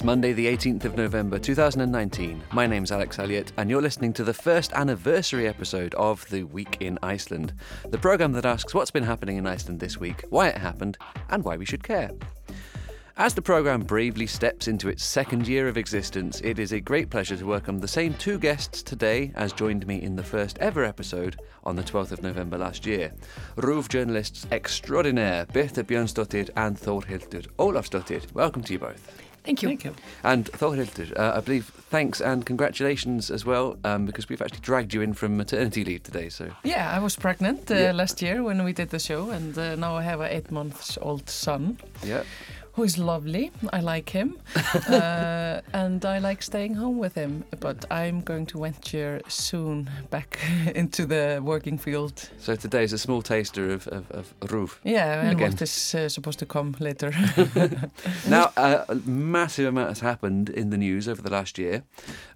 It's Monday, the 18th of November 2019. My name's Alex Elliott, and you're listening to the first anniversary episode of The Week in Iceland, the programme that asks what's been happening in Iceland this week, why it happened, and why we should care. As the programme bravely steps into its second year of existence, it is a great pleasure to welcome the same two guests today as joined me in the first ever episode on the 12th of November last year. RÚV journalists extraordinaire Birta Björnsdottir and Þórhildur Ólafsdottir. Welcome to you both. Thank you. Thank you. And Þórhildur, uh, I believe thanks and congratulations as well, um, because we've actually dragged you in from maternity leave today. So Yeah, I was pregnant uh, Yeah. last year when we did the show, and uh, now I have an eight months old son yeah, who is lovely. I like him, uh, and I like staying home with him. But I'm going to venture soon back into the working field. so today's a small taster of, of, of RÚV. Yeah, and Again. what is uh, supposed to come later. Now, uh, a massive amount has happened in the news over the last year.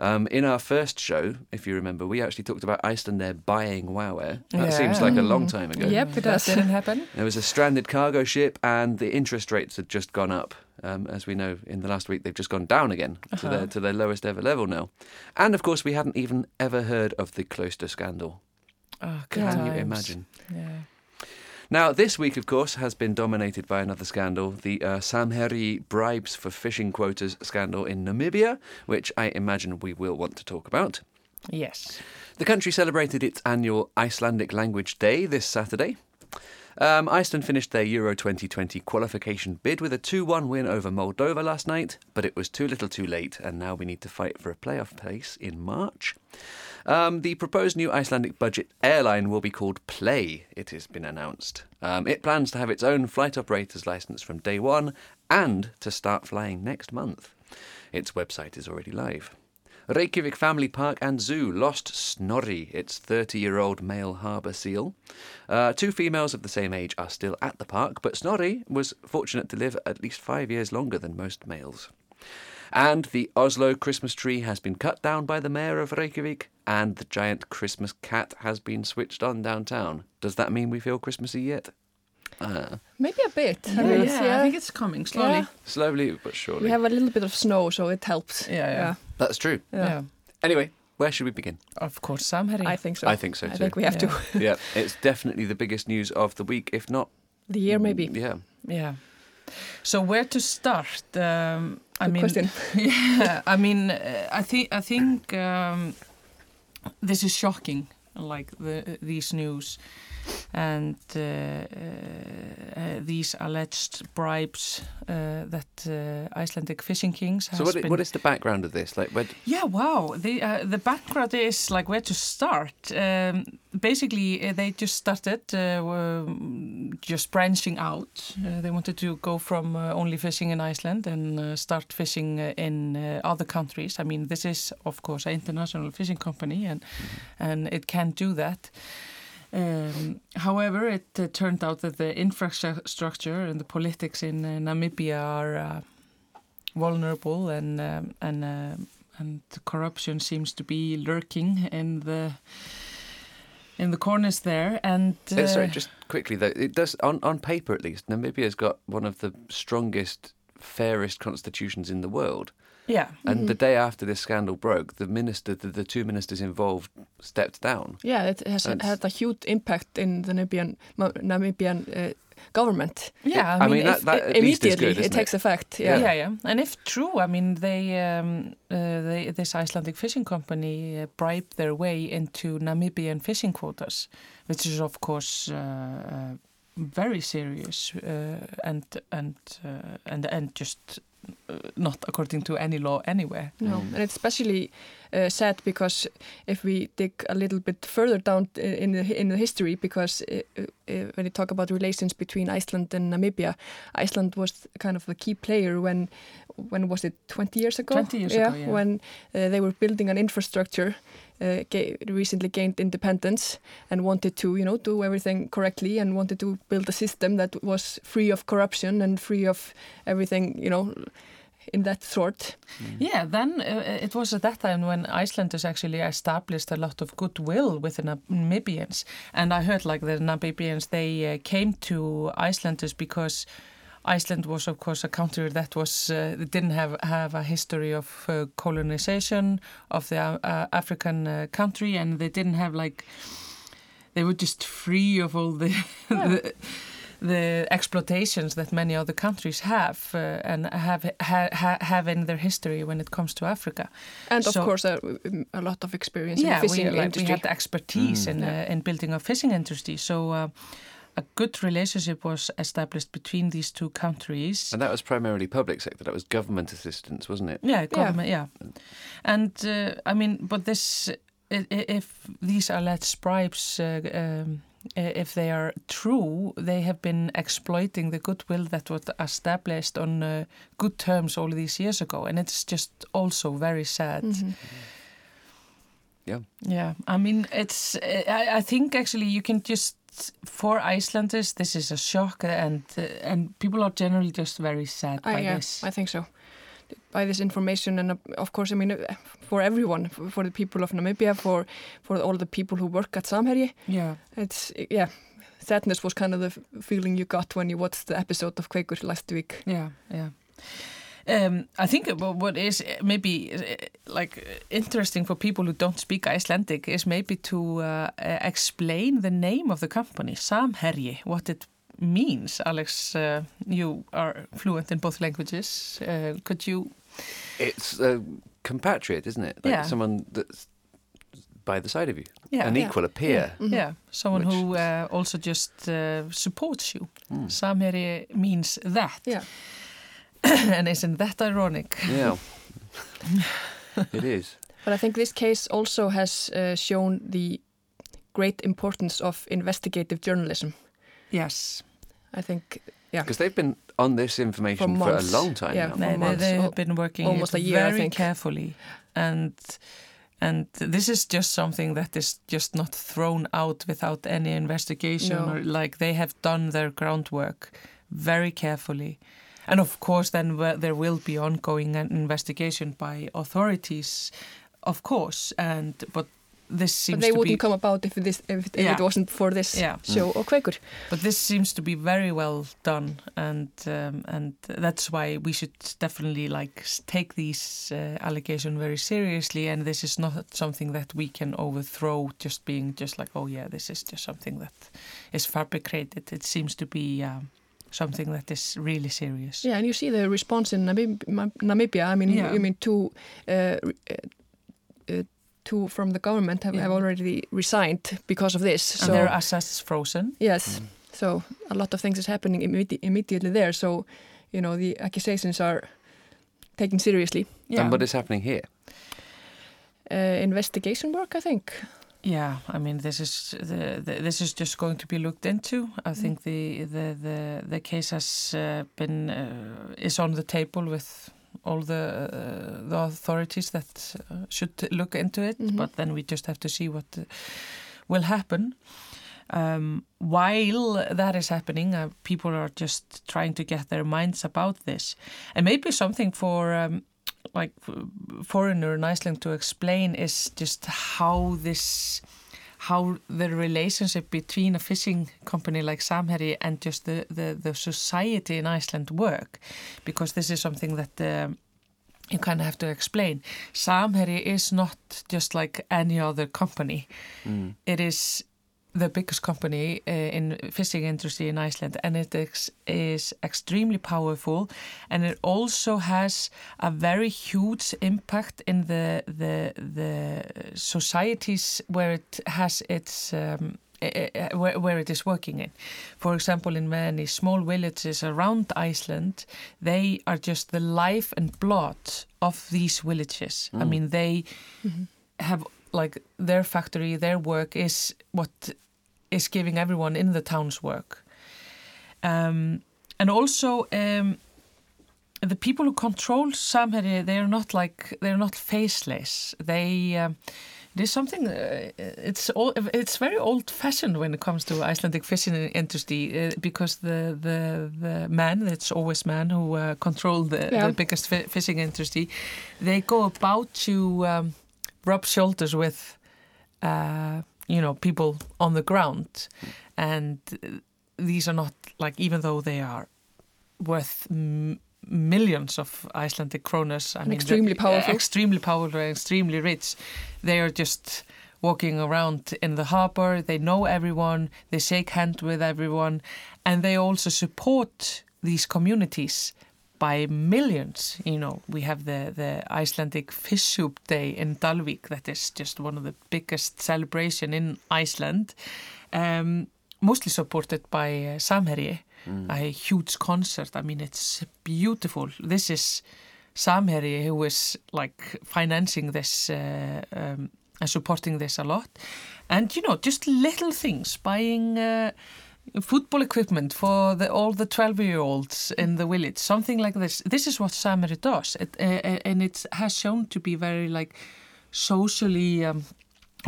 Um, in our first show, if you remember, we actually talked about Icelandair buying WowAir. That Yeah. seems like a long time ago. Yep, it that does. didn't happen. There was a stranded cargo ship, and the interest rates had just gone up. Um, as we know, in the last week, they've just gone down again to their Uh-huh. to their lowest ever level now. And of course, we hadn't even ever heard of the Klaustur scandal. Oh, Can you imagine? Yeah. Now, this week, of course, has been dominated by another scandal the uh, Samherji bribes for fishing quotas scandal in Namibia, which I imagine we will want to talk about. Yes. The country celebrated its annual Icelandic Language Day this Saturday. Um, Iceland finished their Euro 2020 qualification bid with a 2 1 win over Moldova last night, but it was too little too late, and now we need to fight for a playoff place in March. Um, the proposed new Icelandic budget airline will be called Play, it has been announced. Um, it plans to have its own flight operator's license from day one and to start flying next month. Its website is already live. Reykjavik Family Park and Zoo lost Snorri, its 30 year old male harbour seal. Uh, two females of the same age are still at the park, but Snorri was fortunate to live at least five years longer than most males. And the Oslo Christmas tree has been cut down by the mayor of Reykjavik, and the giant Christmas cat has been switched on downtown. Does that mean we feel Christmassy yet? Uh, Maybe a bit. Yeah, I mean, I think it's coming slowly. Yeah. slowly but surely. We have a little bit of snow, so it helps. Yeah, yeah. That's true. Yeah. Yeah. Anyway, where should we begin? Of course, Samherji. I think so. I think so too. I too. think we have to. Yeah. yeah, it's definitely the biggest news of the week, if not The year, maybe. Yeah. Yeah. So where to start? Um, I Good mean, question. yeah. I mean, uh, I think I think um, this is shocking. Like the these news and uh, uh, uh, these alleged bribes uh, that uh, Icelandic fishing kings has So what, been. what is the background of this? Like, where, Yeah, wow. The uh, the background is like where to start. Um, basically, uh, they just started uh, um, just branching out. Uh, they wanted to go from uh, only fishing in Iceland and uh, start fishing in uh, other countries. I mean, this is of course an international fishing company, and and it can do that. Um, however, it uh, turned out that the infrastructure and the politics in uh, Namibia are uh, vulnerable, and um, and uh, and corruption seems to be lurking in the in the corners there. And uh, Uh, sorry, just quickly though, it does on on paper at least. Namibia's got one of the strongest, fairest constitutions in the world. Yeah, And the day after this scandal broke, the minister, the, the two ministers involved, stepped down. Yeah, it has That's- had a huge impact in the Namibian, Ma- Namibian uh, government. yeah. I mean, that- if- that at least is immediately good, it isn't takes it? effect. Yeah. Yeah. yeah, And if true, I mean, they, um, uh, they this Icelandic fishing company uh, bribed their way into Namibian fishing quotas, which is of course uh, uh, very serious uh, and and uh, and and just uh, not according to any law anywhere. No, Mm. and it's especially uh, sad because if we dig a little bit further down uh, in the in the history, because uh, uh, uh, when you talk about relations between Iceland and Namibia, Iceland was kind of a key player when when was it 20 years ago? 20 years ago, yeah. when uh, they were building an infrastructure. Uh, recently gained independence and wanted to, you know, do everything correctly and wanted to build a system that was free of corruption and free of everything, you know, in that sort. Yeah, then uh, it was at that time when Icelanders actually established a lot of goodwill with the Namibians. And I heard like the Namibians, they uh, came to Icelanders because Iceland was, of course, a country that was uh, didn't have have a history of uh, colonization of the uh, African uh, country, and they didn't have like they were just free of all the Yeah. the, the exploitations that many other countries have uh, and have ha, ha, have in their history when it comes to Africa. And of So- course, a, a lot of experience in yeah, the fishing we, like, we industry. had expertise Mm. in Yeah. uh, in building a fishing industry. So. A good relationship was established between these two countries. And that was primarily public sector. That was government assistance, wasn't it? Yeah, government. Yeah, and uh, I mean, but this, i- i- if these alleged bribes, uh, um, if they are true, they have been exploiting the goodwill that was established on uh, good terms all these years ago, and it's just also very sad. Mhm. Yeah. Yeah, I mean, it's. I, I think actually you can just for Icelanders, this is a shock, and uh, and people are generally just very sad by yeah, this. I think so. By this information, and uh, of course, I mean, uh, for everyone, for, the people of Namibia, for for all the people who work at Samherji, yeah. it's yeah. Sadness was kind of the feeling you got when you watched the episode of Quaker last week. Yeah, yeah. Um, I think wha- what is maybe uh, like interesting for people who don't speak Icelandic is maybe to uh, explain the name of the company, Samherji, what it means. Alex, uh, you are fluent in both languages. Uh, could you? It's a compatriot, isn't it? Like Yeah. someone that's by the side of you. Yeah, An Yeah. equal, a peer. Mhm. yeah, someone Which- who uh, also just uh, supports you. Mm. Samherji means that, Yeah. And isn't that ironic? Yeah. it is. But I think this case also has uh, shown the great importance of investigative journalism. Yes. I think, yeah, Because they've been on this information for, a months. long time Yeah. now. They, they, months, they al- have been working almost it a year, I very think. carefully, and and this is just something that is just not thrown out without any investigation No. or like they have done their groundwork very carefully. And of course, then where there will be ongoing an investigation by authorities, of course. And but this seems but they to wouldn't be come about if this if, if Yeah. it wasn't for this Yeah. show or Quaker. But this seems to be very well done, and um, and that's why we should definitely like s- take these uh, allegations very seriously. And this is not something that we can overthrow, just being just like, oh yeah, this is just something that is fabricated. It seems to be um, something that is really serious. Yeah, and you see the response in Namib- Ma- Namibia. I mean, Yeah. you mean two, uh, re- uh, uh, two from the government have, Yeah. have already resigned because of this. And so their assets frozen. yes, so a lot of things is happening immedi- immediately there. So you know the accusations are taken seriously. And what is happening here? Uh, investigation work, I think. Yeah, I mean this is the, the this is just going to be looked into. I think the the the, the case has uh, been uh, is on the table with all the uh, the authorities that uh, should look into it. Mhm. But then we just have to see what uh, will happen. Um, while that is happening, uh, people are just trying to get their minds about this, and maybe something for. Um, like foreigner in Iceland to explain is just how this how the relationship between a fishing company like Samherji and just the, the, the society in Iceland work because this is something that um, you kind of have to explain. Samherji is not just like any other company. Mm. It is the biggest company uh, in fishing industry in Iceland and it is, is extremely powerful and it also has a very huge impact in the the the societies where it has its um, eh, eh, where, where it is working in. For example, in many small villages around Iceland, they are just the life and blood of these villages. I Mm. mean, they have like their factory, their work is what is giving everyone in the towns work. Um, and also, um, the people who control Samherji, they are not like they're not faceless. They um, there's something. Uh, it's all, it's very old fashioned when it comes to Icelandic fishing industry uh, because the the the men, it's always men who uh, control the, Yeah. the biggest fi- fishing industry. They go about to um, rub shoulders with. Uh, you know, people on the ground, and these are not like even though they are worth m- millions of Icelandic kroners. I And mean, extremely powerful. extremely powerful, extremely rich. They are just walking around in the harbor. They know everyone. They shake hands with everyone, and they also support these communities by millions. You know, we have the the Icelandic Fish Soup Day in Dalvik. That is just one of the biggest celebration in Iceland. Um, mostly supported by uh, Samherji, a huge concert. I mean, it's beautiful. This is Samherji who is like financing this uh, um, and supporting this a lot. And you know, just little things, buying uh, football equipment for the, all the 12 year olds in the village, something like this. This is what Samherji does. It, uh, and it has shown to be very like socially um,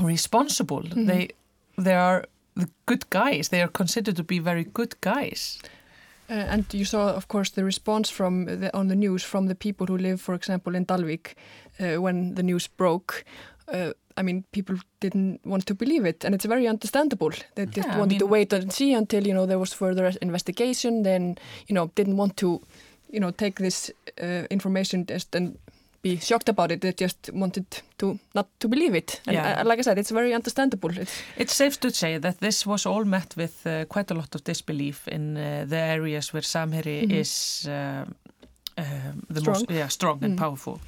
responsible. They, they are the good guys. They are considered to be very good guys. Uh, and you saw, of course, the response from the, on the news from the people who live, for example, in Dalvik, uh, when the news broke. I mean, people didn't want to believe it, and it's very understandable. They just Yeah, I wanted to mean- wait and see until you know there was further investigation. Then you know didn't want to, you know, take this uh, information just and be shocked about it. They just wanted to not to believe it. And Yeah. uh, like I said, it's very understandable. It's, It's safe to say that this was all met with uh, quite a lot of disbelief in uh, the areas where Samherji is uh, um the Strong. most yeah, strong and Mm. powerful.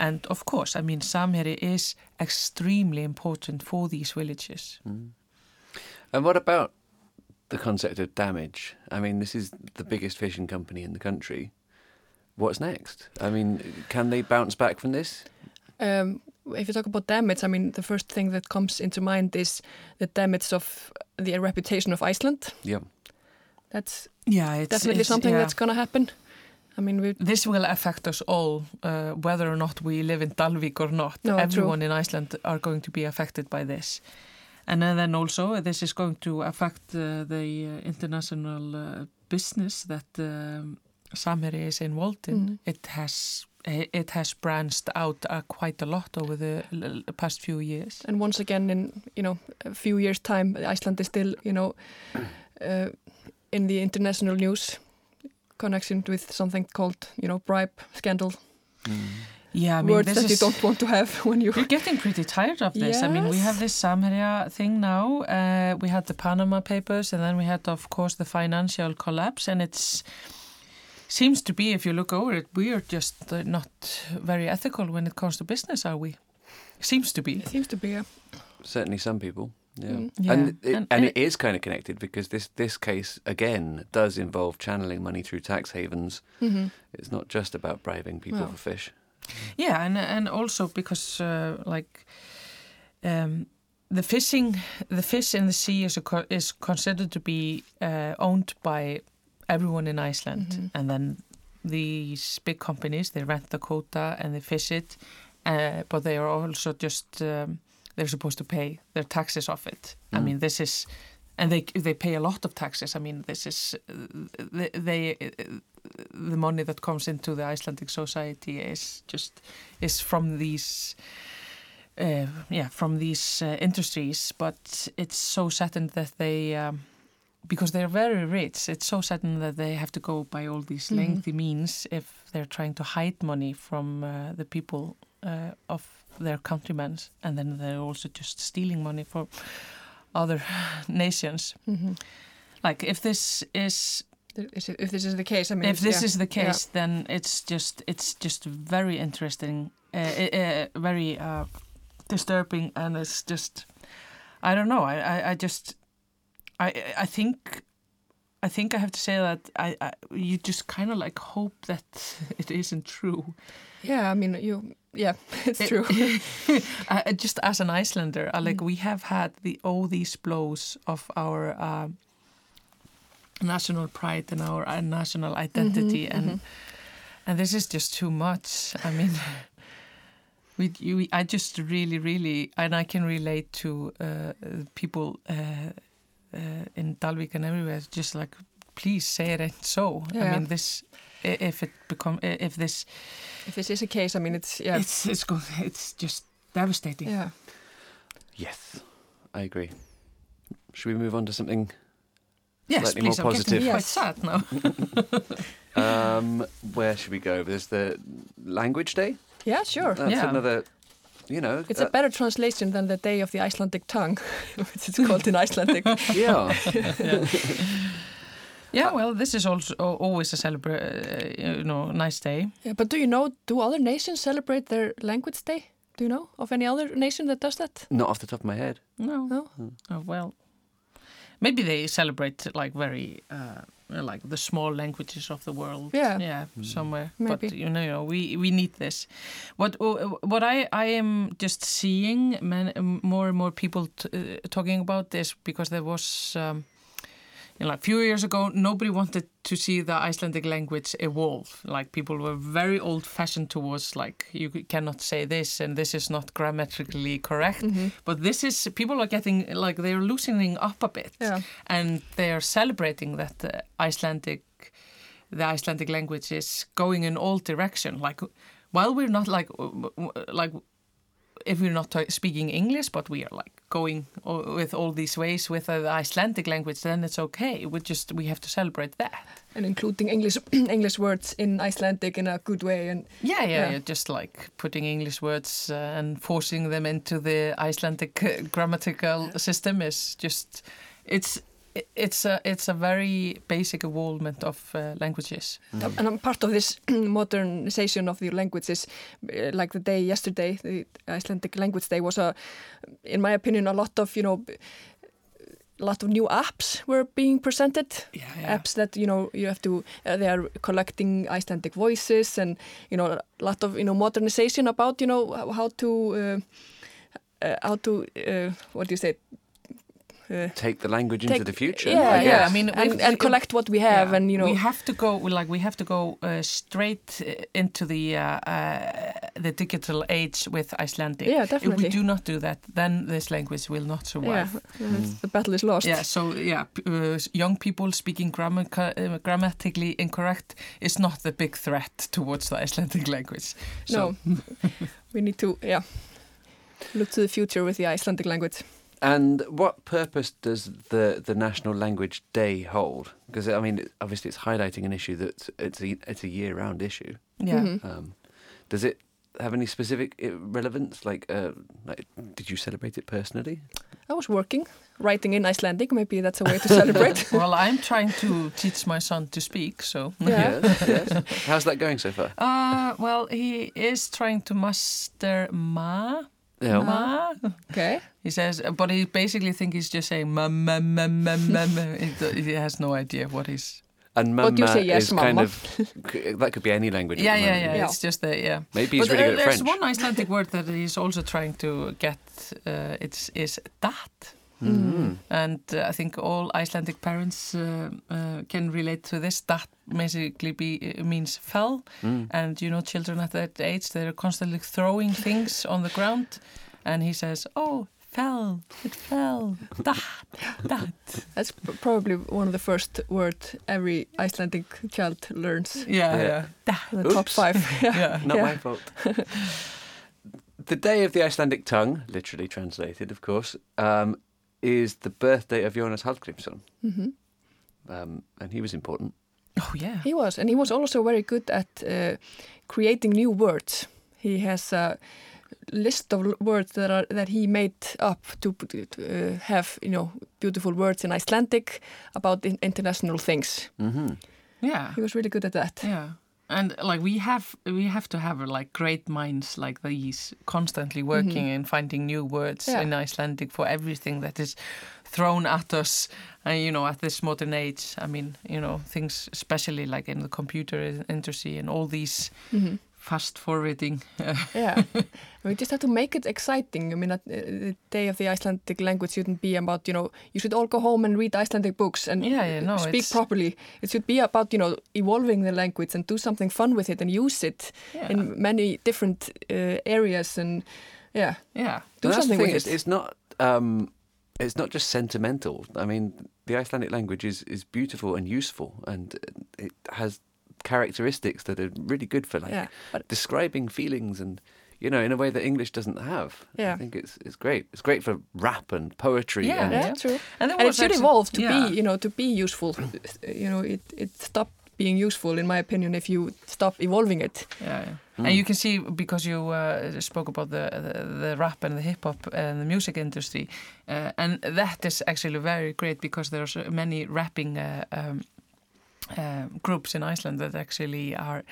And of course, I mean, Samherji is extremely important for these villages. And what about the concept of damage? I mean, this is the biggest fishing company in the country. What's next? I mean, can they bounce back from this? Um, if you talk about damage, I mean, the first thing that comes into mind is the damage of the reputation of Iceland. Yeah. That's Yeah, it's definitely it's- something yeah. that's going to happen. I mean, we This will affect us all, uh, whether or not we live in Dalvik or not. No, true. Everyone in Iceland are going to be affected by this. And then- also, this is going to affect uh, the uh, international uh, business that um, Samherji is involved in. Mhm. It has it has branched out uh, quite a lot over the past few years. and once again in you know a few years time, Iceland is still you know uh, in the international news connection with something called you know bribe scandal Yeah, I mean, words this that you don't want to have when you You're getting pretty tired of this. I mean, we have this Samherji thing now. Uh, we had the Panama Papers, and then we had, of course, the financial collapse. And it's seems to be, if you look over it, we are just uh, not very ethical when it comes to business, are we? Seems to be. it seems to be a Certainly, some people. Yeah, Mm. Yeah, and it, and- and, and it is kind of connected because this this case again does involve channeling money through tax havens. mhm. It's not just about bribing people No. for fish. Yeah, and and also because uh, like um, the fishing, the fish in the sea is a, co- is considered to be uh, owned by everyone in Iceland, Mhm. and then these big companies they rent the quota and they fish it, uh, but they are also just um, they're supposed to pay their taxes off it. I Mm. mean, this is. And they they pay a lot of taxes. I mean, this is they, they the money that comes into the Icelandic society is just is from these uh, yeah from these uh, industries but it's so certain that they um, because they're very rich it's so certain that they have to go by all these Mhm. lengthy means if they're trying to hide money from uh, the people uh, of their countrymen and then they're also just stealing money from other nations Mhm. like if this is Is it- if this is the case, I mean, if this yeah. is the case, then it's just it's just very interesting, uh, uh, very uh, disturbing, and it's just I don't know. I, I, I just I I think I think I have to say that I, I you just kind of like hope that it isn't true. yeah, I mean, you, yeah, it's It- true. I, just as an Icelander, I like Mm. we have had the all these blows of our um, national pride and our uh, national identity, Mhm, and mhm. and this is just too much. I mean, we, you, I just really, really, and I can relate to uh, people uh, in Dalvik and everywhere. It's just like, please say it ain't so. I mean, this if it become if this, if this is a case, I mean, it's yeah, it's it's go, it's just devastating. yeah. Yes, I agree. Should we move on to something Yes, slightly please. more I'm getting positive. quite Yes. sad now. Um, where should we go? There's the Language Day. Yeah, sure. That's Yeah. another, you know. It's uh, a better translation than the Day of the Icelandic Tongue, which is called in Icelandic. yeah. Yeah, well, this is also al- always a celebrate, uh, you know, nice day. Yeah, but do you know, do other nations celebrate their Language Day? Do you know of any other nation that does that? Not off the top of my head. No. No? Oh, well, maybe they celebrate like very, uh, like the small languages of the world. Yeah. Yeah, somewhere. Maybe. But you know, you know, we we need this. What uh, what I I am just seeing man, more and more people t- uh, talking about this because there was. Um, you know, like a few years ago, nobody wanted to see the Icelandic language evolve. Like people were very old-fashioned towards like you cannot say this and this is not grammatically correct. But this is people are getting like they're loosening up a bit, Yeah. and they are celebrating that the Icelandic, the Icelandic language is going in all direction. Like while we're not like w- w- like if we're not ta- speaking English, but we are like going o- with all these ways with uh, the Icelandic language, then it's okay. We just we have to celebrate that. And including English English words in Icelandic in a good way. And Yeah, yeah, Yeah. yeah. just like putting English words uh, and forcing them into the Icelandic uh, grammatical system is just it's it- it's a it's a very basic evolvement of uh, languages. And I'm part of this modernization of the languages. Uh, Like the day yesterday, the Icelandic Language Day was a, in my opinion, a lot of you know, a lot of new apps were being presented. Yeah, Apps that you know you have to, uh, they are collecting Icelandic voices and you know a lot of you know modernization about you know how- how to, uh, uh, how to, uh, what do you say? Uh, Take the language into take- the future. Yeah, I yeah. guess. I mean, and, if- and if- collect what we have, Yeah, and you know, we have to go like we have to go uh, straight uh, into the uh, uh, the digital age with Icelandic. Yeah, If definitely. we do not do that, then this language will not survive. yeah, uh, the battle is lost. Yeah, so yeah, p- uh, s- young people speaking grammar, uh, grammatically incorrect is not the big threat towards the Icelandic language. So, No, we need to yeah look to the future with the Icelandic language. And what purpose does the, the National Language Day hold? Because I mean, obviously, it's highlighting an issue that it's a it's a year round issue. yeah. Mhm. Um, does it have any specific uh, relevance? Like, uh, like, did you celebrate it personally? I was working, writing in Icelandic. Maybe that's a way to celebrate. well, I'm trying to teach my son to speak, so. Yeah. Yes, yes. How's that going so far? Uh, well, he is trying to master ma. Yeah. Ma. okay. He says, but he basically think he's just saying ma ma ma ma ma. ma. He, he has no idea what he's. And What do you mama say, yes, is kind mama? of that could be any language. at Yeah, the yeah, moment. yeah, Yeah. It's just that, yeah. Maybe he's but really uh, good at there's French. one Icelandic word that he's also trying to get. Uh, it's is dat, Mm. and uh, I think all Icelandic parents uh, uh, can relate to this. Dat basically be, uh, means fell, Mm. and you know, children at that age they're constantly throwing things on the ground, and he says, "Oh, fell, it fell, dat, dat." That's p- probably one of the first words every Icelandic child learns. Yeah, Yeah. yeah, dat. The top Oops. five. yeah. Yeah. Not Yeah. my fault. the day of the Icelandic tongue, literally translated, of course, um, is the birthday of Jonas Hallgrímsson, hmm um, and he was important. Oh yeah. He was, and he was also very good at uh, creating new words. He has a list of words that are that he made up to uh, have you know beautiful words in Icelandic about in international things. hmm Yeah. He was really good at that. Yeah. And like we have we have to have like great minds like these constantly working and finding new words Yeah. in Icelandic for everything that is thrown at us and you know at this modern age I mean you know things especially like in the computer industry and all these Mhm. Fast forwarding Yeah, we just have to make it exciting. I mean, that, uh, the day of the Icelandic language shouldn't be about you know you should all go home and read Icelandic books and Yeah, yeah, no, speak it's- properly. It should be about you know evolving the language and do something fun with it and use it yeah in many different uh, areas and yeah, yeah do And that's the something with It's, it. it's not. Um, it's not just sentimental. I mean, the Icelandic language is, is beautiful and useful, and it has characteristics that are really good for like yeah, but describing feelings and you know, in a way that English doesn't have. Yeah. I think it's it's great. It's great for rap and poetry. Yeah, and, Yeah, true. And, there And it should actually- evolve to yeah. be, you know, to be useful. you know, it it stopped being useful, in my opinion, if you stop evolving it. Yeah, yeah. and you can see because you uh, spoke about the, the the rap and the hip hop and the music industry, uh, and that is actually very great because there's many rapping uh, um, uh, groups in Iceland that actually are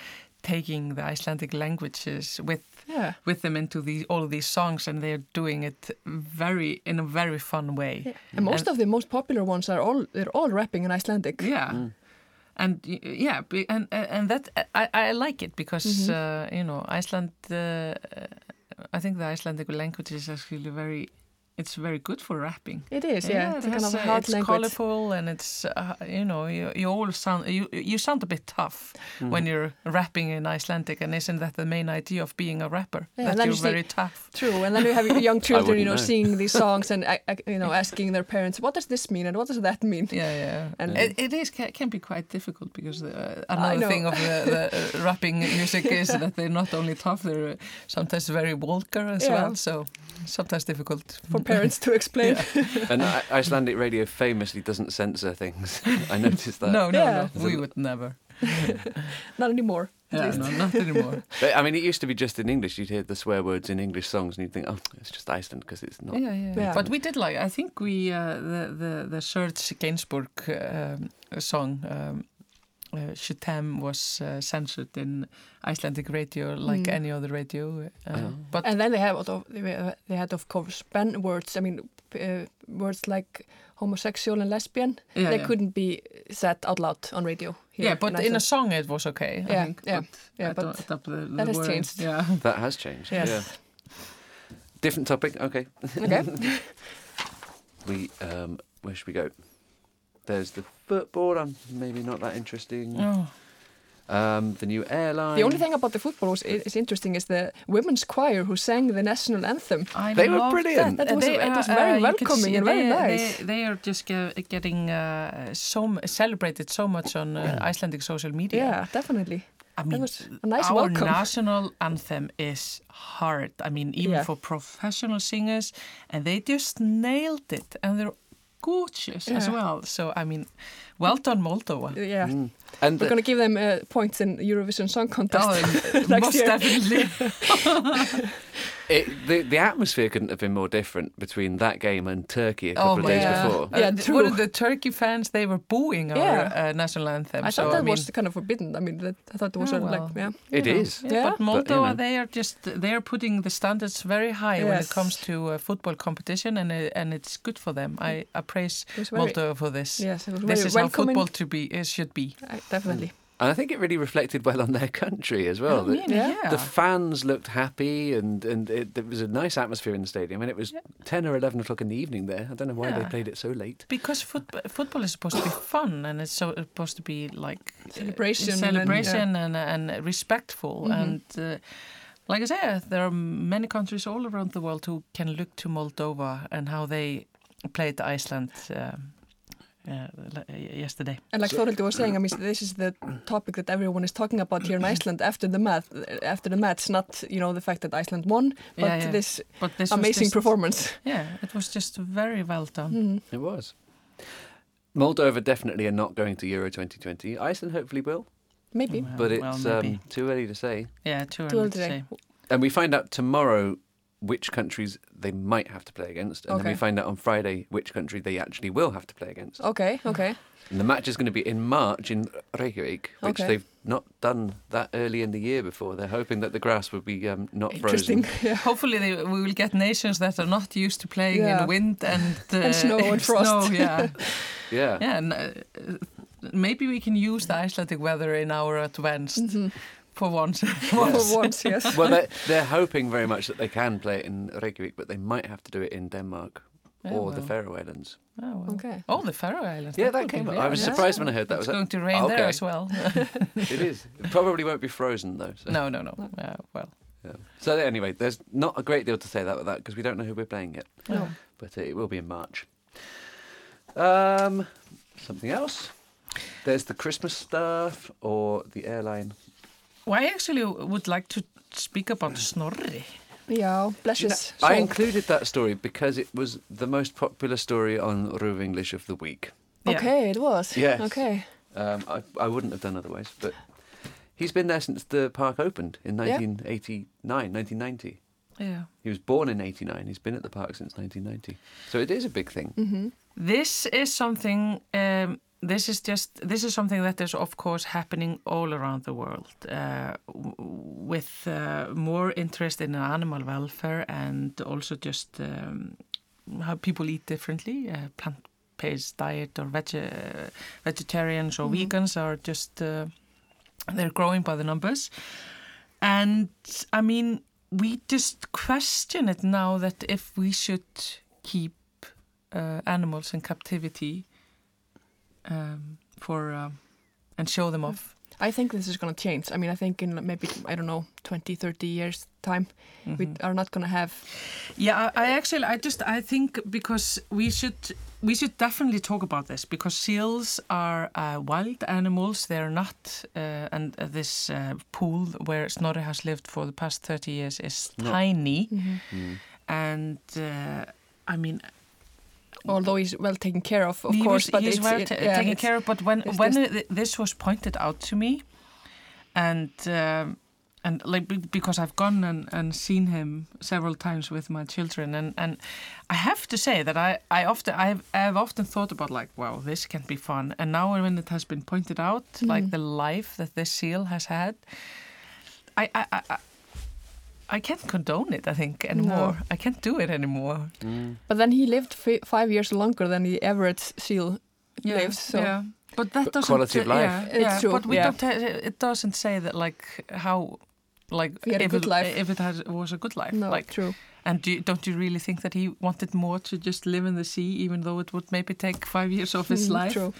taking the Icelandic languages with Yeah. with them into the all of these songs, and they're doing it very in a very fun way. And most And- of the most popular ones are all they're all rapping in Icelandic. Yeah. And y- yeah, and and that I, I like it because Mhm. uh, you know Iceland. Uh, I think the Icelandic language is actually very. It's very good for rapping. It is, yeah. it it's kind of a hard it's language. colorful and it's uh, you know you, you all sound you you sound a bit tough when you're rapping in Icelandic and isn't that the main idea of being a rapper Yeah, that you're you see- very tough True, and then you have young children, you know, know. singing these songs and uh, uh, you know asking their parents, "What does this mean?" and "What does that mean?" Yeah, yeah. And- it, it is ca- can be quite difficult because uh, another thing of the, the uh, rapping music is that they're not only tough, they're uh, sometimes very vulgar as Yeah. well. So sometimes difficult For parents to explain. and I- Icelandic radio famously doesn't censor things. I noticed that. No, no, Yeah. no. We would never. Not anymore. Yeah, no, not anymore. But I mean, it used to be just in English. You'd hear the swear words in English songs, and you'd think, oh, it's just Iceland because it's not. yeah, yeah, Yeah. But we did like. I think we uh, the the the Serge Gainsbourg um, song. Um, uh, Je t'aime was uh, censored in Icelandic radio like Mm. any other radio, uh, Oh. but And then they have of they had of course ban words. I mean, uh, words like homosexual and lesbian. yeah, they yeah. couldn't be said out loud on radio. yeah, but in a song it was okay. I Yeah, think, yeah, but yeah, I but that, the, the that has changed. Yeah, That has changed. Yes. Yeah. Different topic. Okay. Okay. We um, where should we go? There's the football. Um, maybe not that interesting. oh, Um, the new airline. The only thing about the football was, is interesting is the women's choir who sang the national anthem. I They were love brilliant. That was- They it was are, very you can welcoming see and very they, nice. They, they are just ge- getting uh, so m- celebrated so much on uh, Icelandic social media. Yeah, definitely. I mean, was a nice our welcome. national anthem is hard. I mean, even Yeah. for professional singers, and they just nailed it, and they're gorgeous as well. So, I mean, well done, Moldova. Yeah. Mm. And We're going to give them uh, points in Eurovision Song Contest. Oh, and Next most definitely. it, the the atmosphere couldn't have been more different between that game and Turkey a couple Oh of days God. before. Yeah, Uh. What the Turkey fans? They were booing our Yeah. uh, national anthem. I so, thought that I mean, was kind of forbidden. I mean, that, I thought it was Oh, well. like, yeah. It know. is. Yeah, Yeah. but But, Moldova, you know. they are just they are putting the standards very high when it Yes. comes to uh, football competition, and uh, and it's good for them. I, I praise very, Moldova for this. yes, it was This very is how football to be it should be. I- definitely. And I think it really reflected well on their country as well. I The- mean, Yeah. yeah. The fans looked happy, and and it, there was a nice atmosphere in the stadium. And it was Yeah. ten or eleven o'clock in the evening there. I don't know why they played it so late. because football, football is supposed to be fun and it's so supposed to be like uh, Celebration and- celebration and, and, respectful. Mhm. And uh, like I said, there are many countries all around the world who can look to Moldova and how they played Iceland um, uh, yesterday. And like Þórhildur was saying, I mean, this is the topic that everyone is talking about here in Iceland after the match. After the match, not you know the fact that Iceland won, but Yeah, yeah. this But this amazing just- performance. Yeah, it was just very well done. Mhm. It was. Moldova definitely are not going to Euro 2020. Iceland hopefully will, Maybe. Well, but well, it's maybe. um, too early to say. yeah, too Too early early to to say. And we find out tomorrow which countries they might have to play against, and then we find out on Friday which country they actually will have to play against. Okay. Okay. And the match is going to be in March in Reykjavik, which Okay. they've not done that early in the year before. They're hoping that the grass will be um, not Interesting. frozen. Yeah. Hopefully, they, we will get nations that are not used to playing Yeah. in wind and, uh, And snow and frost. Snow, yeah, Yeah. yeah. And, uh, maybe we can use the Icelandic weather in our advanced Mhm. For once. For once, yes. Well, they're, they're hoping very much that they can play it in Reykjavik, but they might have to do it in Denmark Oh, or the. Faroe Islands. Oh, well. Okay. Oh, the Faroe Islands. Yeah, that would be came up. very I was nice. surprised when I heard that. It's Was going to rain there Okay. as well. it is. It probably won't be frozen though. So. no, no, no. Uh, well, Yeah. So anyway, there's not a great deal to say about that because we don't know who we're playing yet, No. but uh, it will be in March. Um, something else. There's the Christmas stuff or the airline. Well, I actually would like to speak about Snorri. Yeah, bless you his know, I included that story because it was the most popular story on RÚV English of the week. Yeah. Okay, it was. Yes. Okay. Um, I, I wouldn't have done otherwise, but he's been there since the park opened in Yeah. 1989, 1990. Yeah. He was born in 89. He's been at the park since 1990. So it is a big thing. Mm-hmm. This is something. Um, this is just. This is something that is, of course, happening all around the world, uh, with uh, more interest in animal welfare and also just um, how people eat differently. Uh, plant-based diet or veg- uh, vegetarians or Mhm. vegans are just. Uh, they're growing by the numbers, and I mean, we just question it now that if we should keep uh, animals in captivity um, for um, and show them off. I think this is going to change. I mean, I think in maybe, I don't know, 20, 30 years time, we Mhm. are not going to have... Yeah, I, I actually, I just, I think because we should, we should definitely talk about this because seals are uh, wild animals. They're not, uh, and uh, this uh, pool where Snorri has lived for the past thirty years is No. tiny, Mm. and uh, I mean, Although he's well taken care of, of he course, was, but he's well it- yeah, taken care of. But when when just- this was pointed out to me, and um, and like because I've gone and, and seen him several times with my children, and, and I have to say that I I often I've I've often thought about like wow this can be fun, and now when it has been pointed out like Mhm. the life that this seal has had, I I. I, can't condone it, I think, anymore. I can't do it anymore. Mm. But then he lived fi five years longer than the average seal lives. So yeah. But that doesn't quality of uh, life. Yeah, It's yeah, true, But we yeah. don't. ha- it doesn't say that like how, like if good it, life. if it has was a good life. no, Like, true. and do you, don't you really think that he wanted more to just live in the sea, even though it would maybe take five years of his Mm, life True.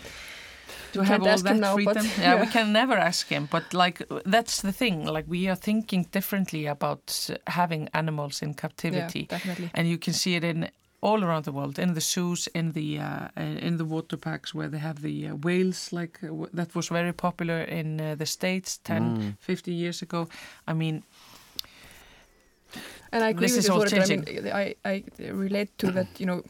To have all that now, freedom? but yeah, we can never ask him. But like that's the thing. Like we are thinking differently about having animals in captivity. Yeah, definitely. and you can see it in all around the world in the zoos in the uh, in the water parks where they have the uh, whales like uh, w- that was very popular in uh, the states 10 Mm. 50 years ago i mean And I agree This with is you, all Þórhildur. I mean, I, I relate to that, you know,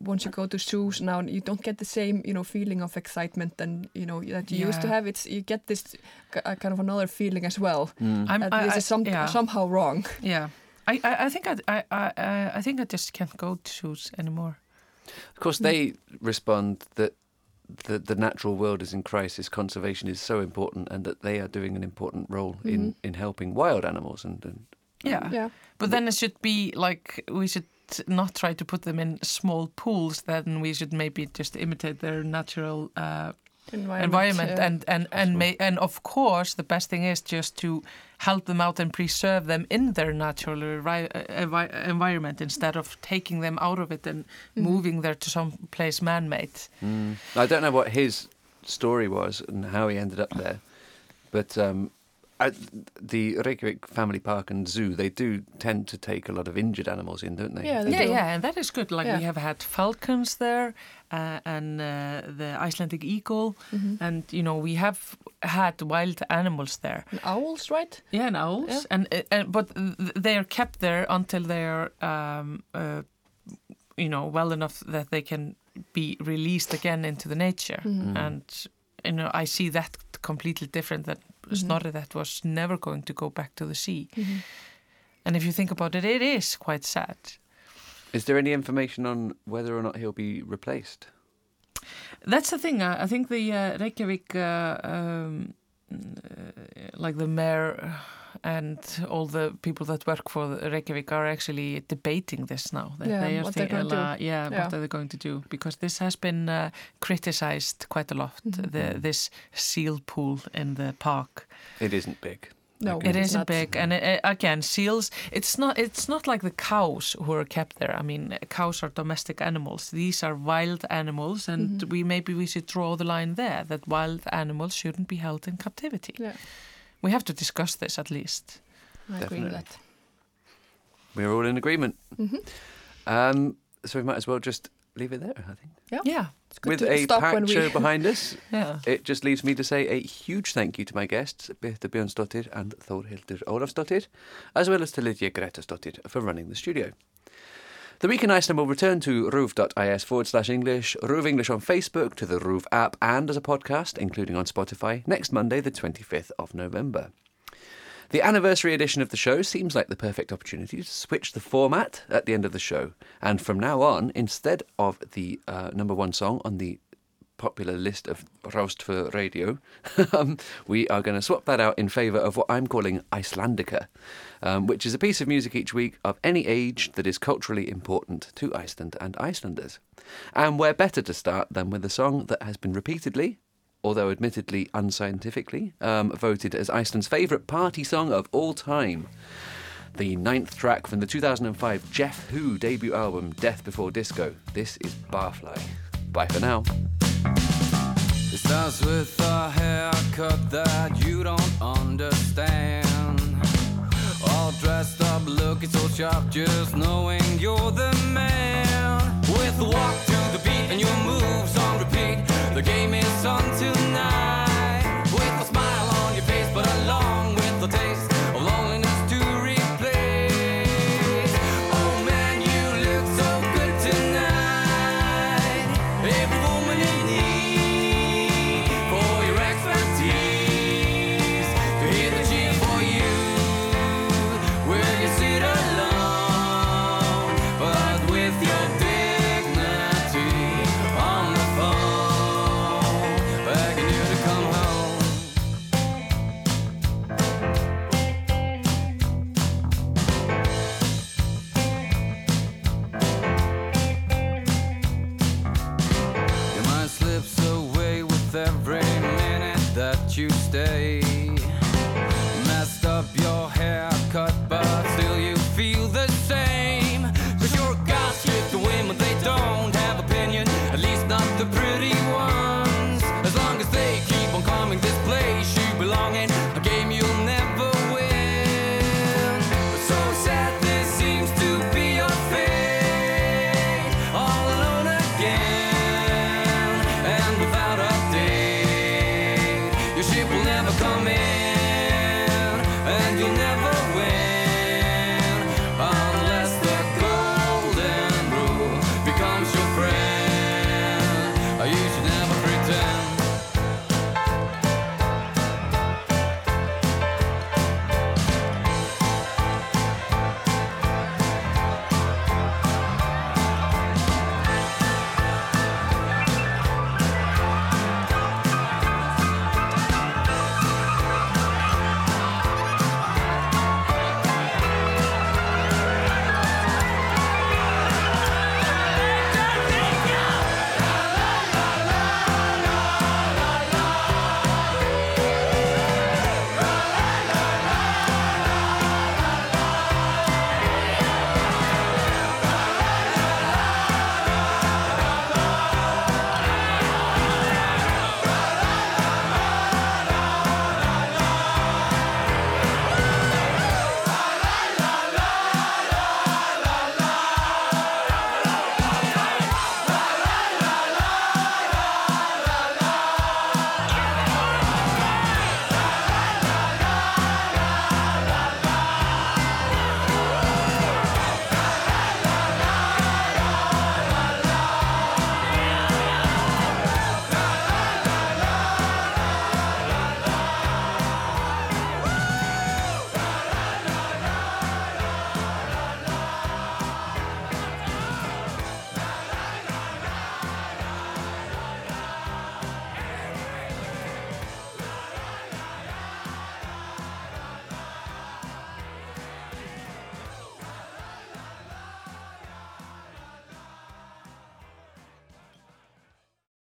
once you go to zoos now, you don't get the same, you know, feeling of excitement and, you know, that you used to have. It's You get this uh, kind of another feeling as well. Mm. i'm I, this I- is some, yeah, somehow wrong. yeah I, I, I think I, I, I, I- I think I just can't go to zoos anymore. Of course, they respond that the, the natural world is in crisis, conservation is so important, and that they are doing an important role in, Mhm. in helping wild animals. And, and Yeah. Yeah. But then it should be like we should not try to put them in small pools. Then we should maybe just imitate their natural uh, environment, yeah. and and and may, and of course the best thing is just to help them out and preserve them in their natural envi- uh, envi- environment instead of taking them out of it and Mhm. moving there to some place man-made. Mm. I don't know what his story was and how he ended up there, but um, at the Reykjavik Family Park and Zoo, they do tend to take a lot of injured animals in, don't they? Yeah, they yeah, do. yeah, and that is good. Like Yeah. we have had falcons there, uh, and uh, the Icelandic eagle, Mhm. and you know we have had wild animals there. And owls, right? Yeah, and owls, Yeah. and, uh, and but they are kept there until they are, um, uh, you know, well enough that they can be released again into the nature. Mhm. Mm. And you know, I see that completely different. That Mhm. Snorri that was never going to go back to the sea. Mhm. And if you think about it, it is quite sad. Is there any information on whether or not he'll be replaced? That's the thing. Uh, I think the uh, Reykjavik, uh, um, uh, like the mayor and all the people that work for the Reykjavik are actually debating this now. That Yeah, they are what they're think- gonna uh, yeah, Yeah. what are they going to do? Because this has been uh, criticized quite a lot. Mhm. The, this seal pool in the park. It isn't big. No, Okay. It it's isn't not. big, and uh, again, seals. It's not. It's not like the cows who are kept there. I mean, cows are domestic animals. These are wild animals, and Mhm. we maybe we should draw the line there that wild animals shouldn't be held in captivity. Yeah, We have to discuss this at least. I agree with that. We're all in agreement. Mhm. Um, so we might as well just leave it there, I think. Yeah. Yeah. It's good With to a stop packed we show behind us, Yeah. it just leaves me to say a huge thank you to my guests, Birta Björnsdottir and Þórhildur Ólafsdottir, as well as to Lydia Gretarsdottir for running the studio. The Week in Iceland will return to ruv.is forward slash English, RÚV English on Facebook, to the RÚV app, and as a podcast, including on Spotify, next Monday, the 25th of November. The anniversary edition of the show seems like the perfect opportunity to switch the format at the end of the show. And from now on, instead of the uh, number one song on the popular list of Roast for Radio, um, we are going to swap that out in favour of what I'm calling Icelandica, um, which is a piece of music each week of any age that is culturally important to Iceland and Icelanders. And where better to start than with a song that has been repeatedly, although admittedly unscientifically, um, voted as Iceland's favourite party song of all time. The ninth track from the 2005 Jeff Who debut album, Death Before Disco. This is Barfly. Bye for now. It starts with a haircut that you don't understand. All dressed up, looking so sharp, just knowing you're the man. With a walk to the beat and your moves on repeat, the game is on.